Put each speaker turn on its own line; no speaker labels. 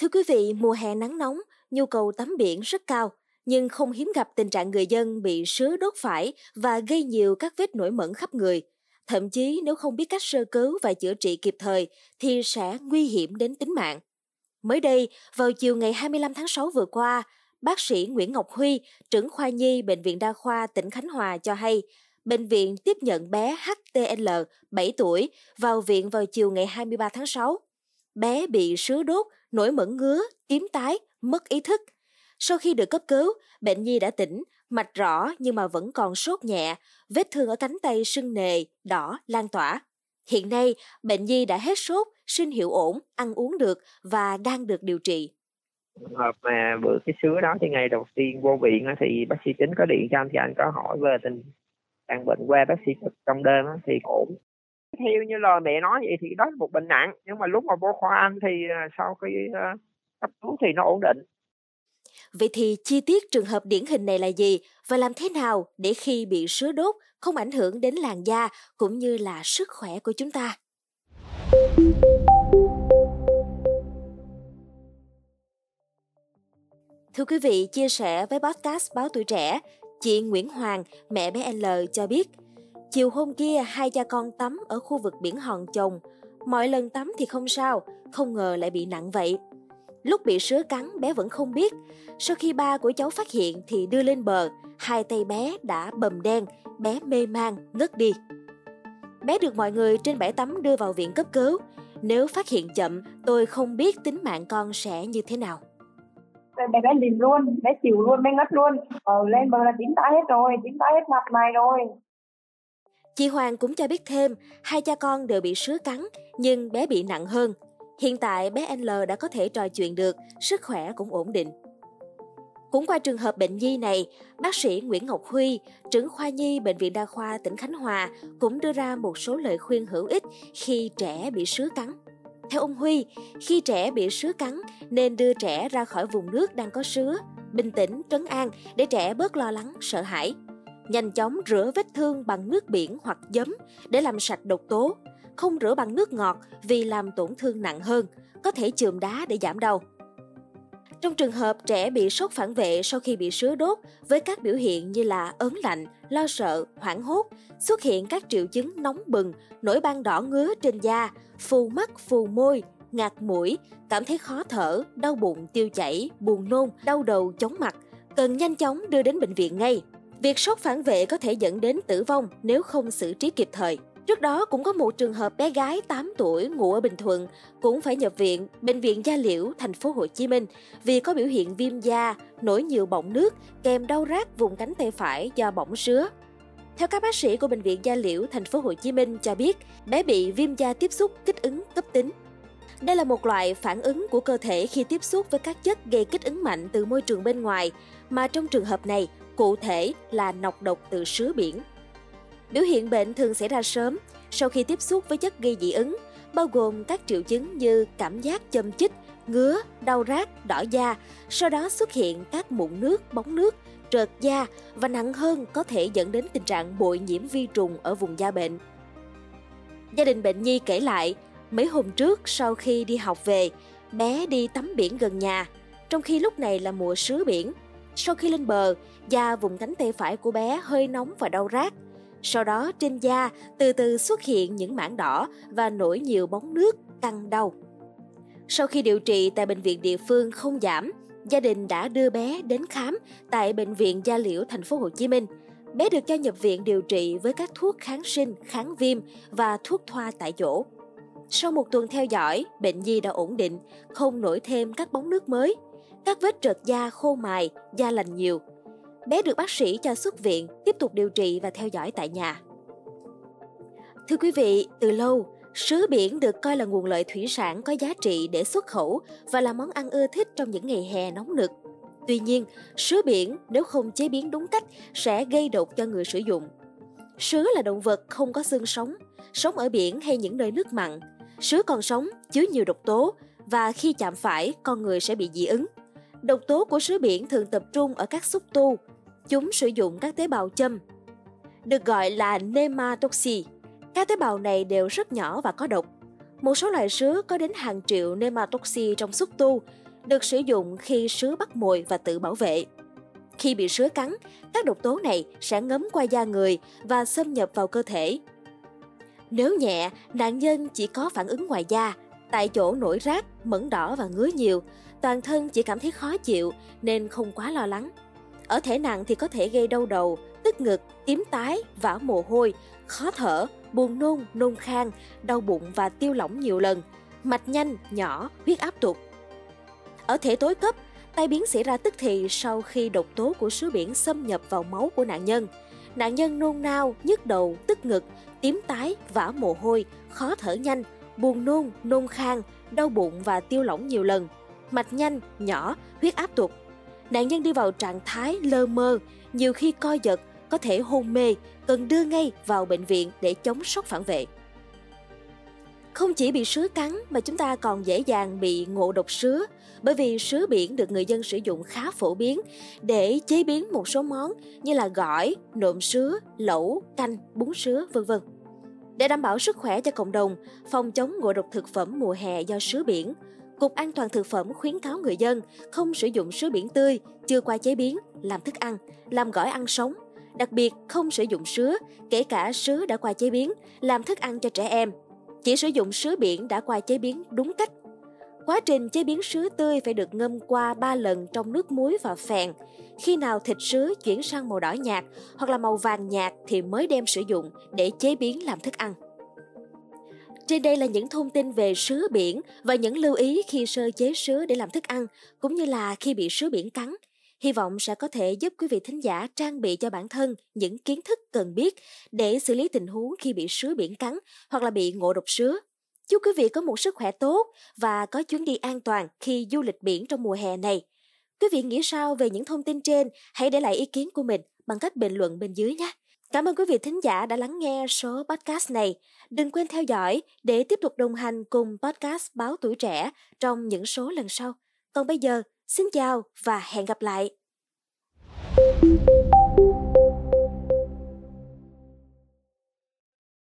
Thưa quý vị, mùa hè nắng nóng, nhu cầu tắm biển rất cao, nhưng không hiếm gặp tình trạng người dân bị sứa đốt phải và gây nhiều các vết nổi mẩn khắp người. Thậm chí nếu không biết cách sơ cứu và chữa trị kịp thời thì sẽ nguy hiểm đến tính mạng. Mới đây, vào chiều ngày 25 tháng 6 vừa qua, bác sĩ Nguyễn Ngọc Huy, trưởng khoa nhi Bệnh viện Đa khoa tỉnh Khánh Hòa cho hay, bệnh viện tiếp nhận bé HTL, 7 tuổi, vào viện vào chiều ngày 23 tháng 6. Bé bị sứa đốt, nổi mẩn ngứa, tím tái, mất ý thức. Sau khi được cấp cứu, bệnh nhi đã tỉnh, mạch rõ nhưng mà vẫn còn sốt nhẹ, vết thương ở cánh tay sưng nề, đỏ, lan tỏa. Hiện nay, bệnh nhi đã hết sốt, sinh hiệu ổn, ăn uống được và đang được điều trị.
Trường hợp mà bữa cái sứa đó thì ngày đầu tiên vô viện thì bác sĩ chính có điện cho anh thì anh có hỏi về tình trạng bệnh qua bác sĩ trong đêm thì ổn theo như lời mẹ nói vậy thì đó là một bệnh nặng nhưng mà lúc mà vô khoa anh thì à, sau khi à, cấp cứu thì nó ổn định
Vậy thì chi tiết trường hợp điển hình này là gì và làm thế nào để khi bị sứa đốt không ảnh hưởng đến làn da cũng như là sức khỏe của chúng ta? Thưa quý vị, chia sẻ với podcast Báo Tuổi Trẻ, chị Nguyễn Hoàng, mẹ bé L cho biết, chiều hôm kia hai cha con tắm ở khu vực biển Hòn Chồng. Mọi lần tắm thì không sao, không ngờ lại bị nặng vậy. Lúc bị sứa cắn bé vẫn không biết. Sau khi ba của cháu phát hiện thì đưa lên bờ, hai tay bé đã bầm đen, bé mê man, ngất đi. Bé được mọi người trên bãi tắm đưa vào viện cấp cứu. Nếu phát hiện chậm, tôi không biết tính mạng con sẽ như thế nào
bé bé liền luôn bé chịu luôn bé ngất luôn ờ, lên bờ là tím tái hết rồi tím tái hết mặt này rồi
Chị Hoàng cũng cho biết thêm, hai cha con đều bị sứa cắn, nhưng bé bị nặng hơn. Hiện tại bé L đã có thể trò chuyện được, sức khỏe cũng ổn định. Cũng qua trường hợp bệnh nhi này, bác sĩ Nguyễn Ngọc Huy, trưởng khoa nhi Bệnh viện Đa khoa tỉnh Khánh Hòa cũng đưa ra một số lời khuyên hữu ích khi trẻ bị sứa cắn. Theo ông Huy, khi trẻ bị sứa cắn nên đưa trẻ ra khỏi vùng nước đang có sứa, bình tĩnh, trấn an để trẻ bớt lo lắng, sợ hãi. Nhanh chóng rửa vết thương bằng nước biển hoặc giấm để làm sạch độc tố. Không rửa bằng nước ngọt vì làm tổn thương nặng hơn, có thể chườm đá để giảm đau. Trong trường hợp trẻ bị sốt phản vệ sau khi bị sứa đốt với các biểu hiện như là ớn lạnh, lo sợ, hoảng hốt, xuất hiện các triệu chứng nóng bừng, nổi ban đỏ ngứa trên da, phù mắt, phù môi, ngạt mũi, cảm thấy khó thở, đau bụng, tiêu chảy, buồn nôn, đau đầu, chóng mặt, cần nhanh chóng đưa đến bệnh viện ngay. Việc sốt phản vệ có thể dẫn đến tử vong nếu không xử trí kịp thời. Trước đó cũng có một trường hợp bé gái 8 tuổi ngủ ở Bình Thuận cũng phải nhập viện bệnh viện Gia Liễu thành phố Hồ Chí Minh vì có biểu hiện viêm da, nổi nhiều bọng nước kèm đau rát vùng cánh tay phải do bỏng sứa. Theo các bác sĩ của bệnh viện Gia Liễu thành phố Hồ Chí Minh cho biết, bé bị viêm da tiếp xúc kích ứng cấp tính. Đây là một loại phản ứng của cơ thể khi tiếp xúc với các chất gây kích ứng mạnh từ môi trường bên ngoài, mà trong trường hợp này, cụ thể là nọc độc từ sứa biển. Biểu hiện bệnh thường xảy ra sớm sau khi tiếp xúc với chất gây dị ứng, bao gồm các triệu chứng như cảm giác châm chích, ngứa, đau rát, đỏ da, sau đó xuất hiện các mụn nước, bóng nước, trợt da và nặng hơn có thể dẫn đến tình trạng bội nhiễm vi trùng ở vùng da bệnh. Gia đình bệnh nhi kể lại, mấy hôm trước sau khi đi học về, bé đi tắm biển gần nhà, trong khi lúc này là mùa sứa biển. Sau khi lên bờ, da vùng cánh tay phải của bé hơi nóng và đau rát. Sau đó trên da từ từ xuất hiện những mảng đỏ và nổi nhiều bóng nước, căng đau. Sau khi điều trị tại bệnh viện địa phương không giảm, gia đình đã đưa bé đến khám tại bệnh viện Gia Liễu thành phố Hồ Chí Minh. Bé được cho nhập viện điều trị với các thuốc kháng sinh, kháng viêm và thuốc thoa tại chỗ. Sau một tuần theo dõi, bệnh nhi đã ổn định, không nổi thêm các bóng nước mới. Các vết trượt da khô mài, da lành nhiều. Bé được bác sĩ cho xuất viện, tiếp tục điều trị và theo dõi tại nhà. Thưa quý vị, từ lâu, Sứa biển được coi là nguồn lợi thủy sản có giá trị để xuất khẩu và là món ăn ưa thích trong những ngày hè nóng nực. Tuy nhiên, sứa biển nếu không chế biến đúng cách sẽ gây độc cho người sử dụng. Sứa là động vật không có xương sống, sống ở biển hay những nơi nước mặn. Sứa còn sống chứa nhiều độc tố và khi chạm phải con người sẽ bị dị ứng. Độc tố của sứ biển thường tập trung ở các xúc tu. Chúng sử dụng các tế bào châm, được gọi là nematoxy các tế bào này đều rất nhỏ và có độc. Một số loài sứa có đến hàng triệu nematoxy trong xúc tu. được sử dụng khi sứa bắt mồi và tự bảo vệ. Khi bị sứa cắn, các độc tố này sẽ ngấm qua da người và xâm nhập vào cơ thể. Nếu nhẹ, nạn nhân chỉ có phản ứng ngoài da, tại chỗ nổi rác mẩn đỏ và ngứa nhiều, toàn thân chỉ cảm thấy khó chịu nên không quá lo lắng. Ở thể nặng thì có thể gây đau đầu, tức ngực, tím tái, vã mồ hôi, khó thở, buồn nôn, nôn khan, đau bụng và tiêu lỏng nhiều lần, mạch nhanh, nhỏ, huyết áp tụt. Ở thể tối cấp, tai biến xảy ra tức thì sau khi độc tố của sứa biển xâm nhập vào máu của nạn nhân. Nạn nhân nôn nao, nhức đầu, tức ngực, tím tái, vã mồ hôi, khó thở nhanh, buồn nôn, nôn khan, đau bụng và tiêu lỏng nhiều lần, mạch nhanh, nhỏ, huyết áp tụt. Nạn nhân đi vào trạng thái lơ mơ, nhiều khi co giật, có thể hôn mê, cần đưa ngay vào bệnh viện để chống sốc phản vệ. Không chỉ bị sứa cắn mà chúng ta còn dễ dàng bị ngộ độc sứa bởi vì sứa biển được người dân sử dụng khá phổ biến để chế biến một số món như là gỏi, nộm sứa, lẩu, canh, bún sứa vân vân. Để đảm bảo sức khỏe cho cộng đồng, phòng chống ngộ độc thực phẩm mùa hè do sứa biển, Cục An toàn Thực phẩm khuyến cáo người dân không sử dụng sứa biển tươi, chưa qua chế biến, làm thức ăn, làm gỏi ăn sống. Đặc biệt không sử dụng sứa, kể cả sứa đã qua chế biến, làm thức ăn cho trẻ em. Chỉ sử dụng sứa biển đã qua chế biến đúng cách. Quá trình chế biến sứa tươi phải được ngâm qua 3 lần trong nước muối và phèn. Khi nào thịt sứa chuyển sang màu đỏ nhạt hoặc là màu vàng nhạt thì mới đem sử dụng để chế biến làm thức ăn. Trên đây là những thông tin về sứa biển và những lưu ý khi sơ chế sứa để làm thức ăn, cũng như là khi bị sứa biển cắn. Hy vọng sẽ có thể giúp quý vị thính giả trang bị cho bản thân những kiến thức cần biết để xử lý tình huống khi bị sứa biển cắn hoặc là bị ngộ độc sứa. Chúc quý vị có một sức khỏe tốt và có chuyến đi an toàn khi du lịch biển trong mùa hè này. Quý vị nghĩ sao về những thông tin trên? Hãy để lại ý kiến của mình bằng cách bình luận bên dưới nhé. Cảm ơn quý vị thính giả đã lắng nghe số podcast này. Đừng quên theo dõi để tiếp tục đồng hành cùng podcast Báo Tuổi Trẻ trong những số lần sau. Còn bây giờ, xin chào và hẹn gặp lại.